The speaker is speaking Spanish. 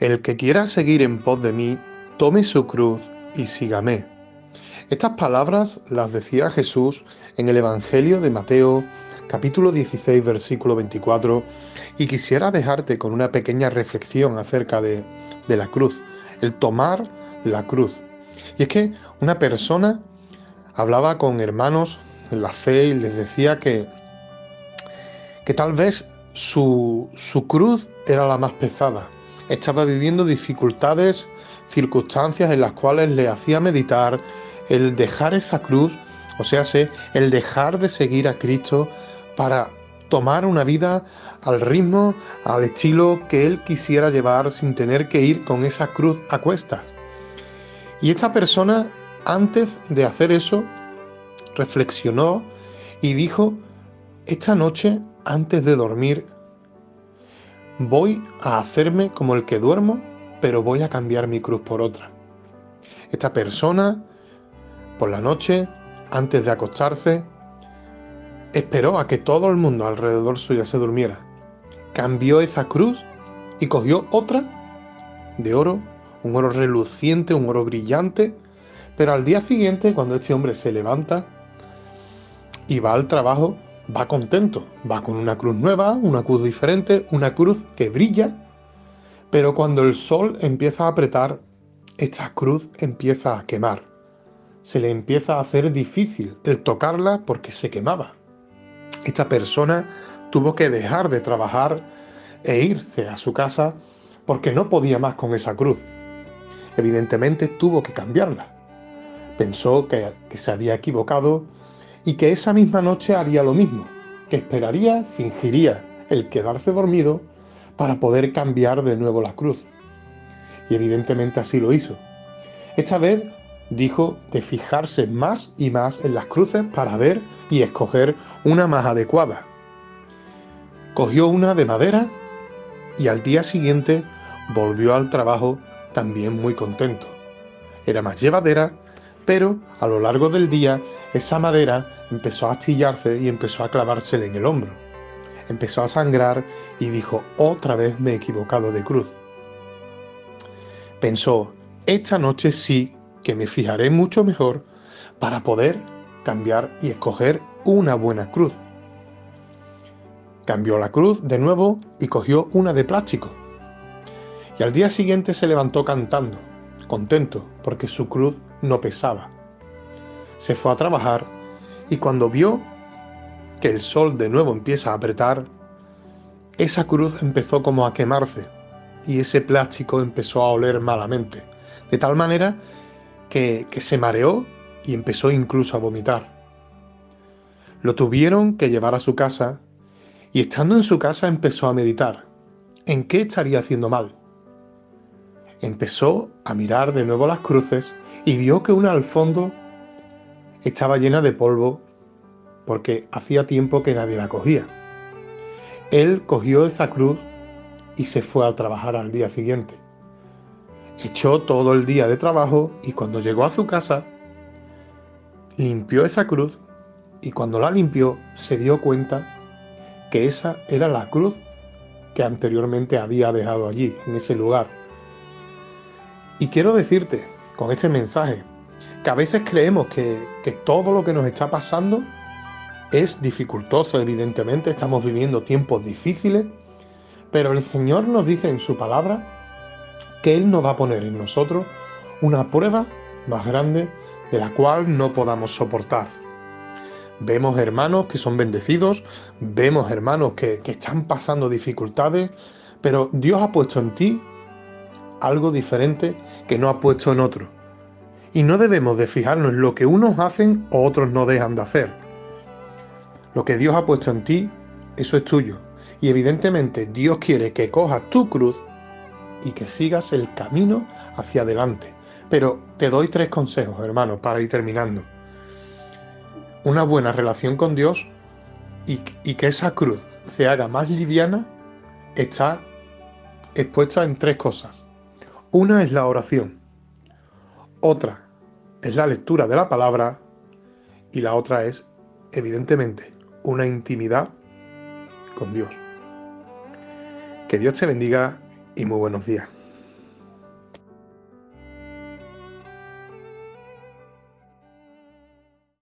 El que quiera seguir en pos de mí, tome su cruz y sígame. Estas palabras las decía Jesús en el Evangelio de Mateo, capítulo 16, versículo 24, y quisiera dejarte con una pequeña reflexión acerca de, la cruz, el tomar la cruz. Y es que una persona hablaba con hermanos en la fe y les decía que, que tal vez su, su cruz era la más pesada. Estaba viviendo dificultades, circunstancias en las cuales le hacía meditar el dejar esa cruz, o sea, el dejar de seguir a Cristo para tomar una vida al ritmo, al estilo que él quisiera llevar sin tener que ir con esa cruz a cuestas. Y esta persona, antes de hacer eso, reflexionó y dijo, esta noche, antes de dormir, voy a hacerme como el que duermo, pero voy a cambiar mi cruz por otra. Esta persona, por la noche, antes de acostarse, esperó a que todo el mundo alrededor suya se durmiera. Cambió esa cruz y cogió otra de oro, un oro reluciente, un oro brillante, pero al día siguiente, cuando este hombre se levanta, y va al trabajo, va contento, va con una cruz nueva, una cruz diferente, una cruz que brilla, pero cuando el sol empieza a apretar, esta cruz empieza a quemar. Se le empieza a hacer difícil el tocarla porque se quemaba. Esta persona tuvo que dejar de trabajar e irse a su casa porque no podía más con esa cruz. Evidentemente tuvo que cambiarla. Pensó que, que se había equivocado y que esa misma noche haría lo mismo, que esperaría, fingiría el quedarse dormido para poder cambiar de nuevo la cruz. Y evidentemente así lo hizo. Esta vez dijo de fijarse más y más en las cruces para ver y escoger una más adecuada. Cogió una de madera y al día siguiente volvió al trabajo también muy contento. Era más llevadera, pero a lo largo del día esa madera empezó a astillarse y empezó a clavársele en el hombro. Empezó a sangrar y dijo, otra vez me he equivocado de cruz. Pensó, esta noche sí que me fijaré mucho mejor para poder cambiar y escoger una buena cruz. Cambió la cruz de nuevo y cogió una de plástico. Y al día siguiente se levantó cantando, contento, porque su cruz no pesaba se fue a trabajar y cuando vio que el sol de nuevo empieza a apretar, esa cruz empezó como a quemarse y ese plástico empezó a oler malamente, de tal manera que, que se mareó y empezó incluso a vomitar. Lo tuvieron que llevar a su casa y estando en su casa empezó a meditar. ¿En qué estaría haciendo mal? Empezó a mirar de nuevo las cruces y vio que una al fondo estaba llena de polvo porque hacía tiempo que nadie la cogía. Él cogió esa cruz y se fue a trabajar al día siguiente. Echó todo el día de trabajo y cuando llegó a su casa, limpió esa cruz y cuando la limpió se dio cuenta que esa era la cruz que anteriormente había dejado allí, en ese lugar. Y quiero decirte con este mensaje que a veces creemos que, todo lo que nos está pasando es dificultoso, evidentemente, estamos viviendo tiempos difíciles, pero el Señor nos dice en su palabra que Él nos va a poner en nosotros una prueba más grande de la cual no podamos soportar. Vemos hermanos que son bendecidos, vemos hermanos que, que están pasando dificultades, pero Dios ha puesto en ti algo diferente que no ha puesto en otro. Y no debemos de fijarnos en lo que unos hacen o otros no dejan de hacer. Lo que Dios ha puesto en ti, eso es tuyo. Y evidentemente Dios quiere que cojas tu cruz y que sigas el camino hacia adelante. Pero te doy tres consejos, hermanos, para ir terminando. Una buena relación con Dios y, y que esa cruz se haga más liviana está expuesta en tres cosas. Una es la oración. Otra es la lectura de la palabra y la otra es, evidentemente, una intimidad con Dios. Que Dios te bendiga y muy buenos días.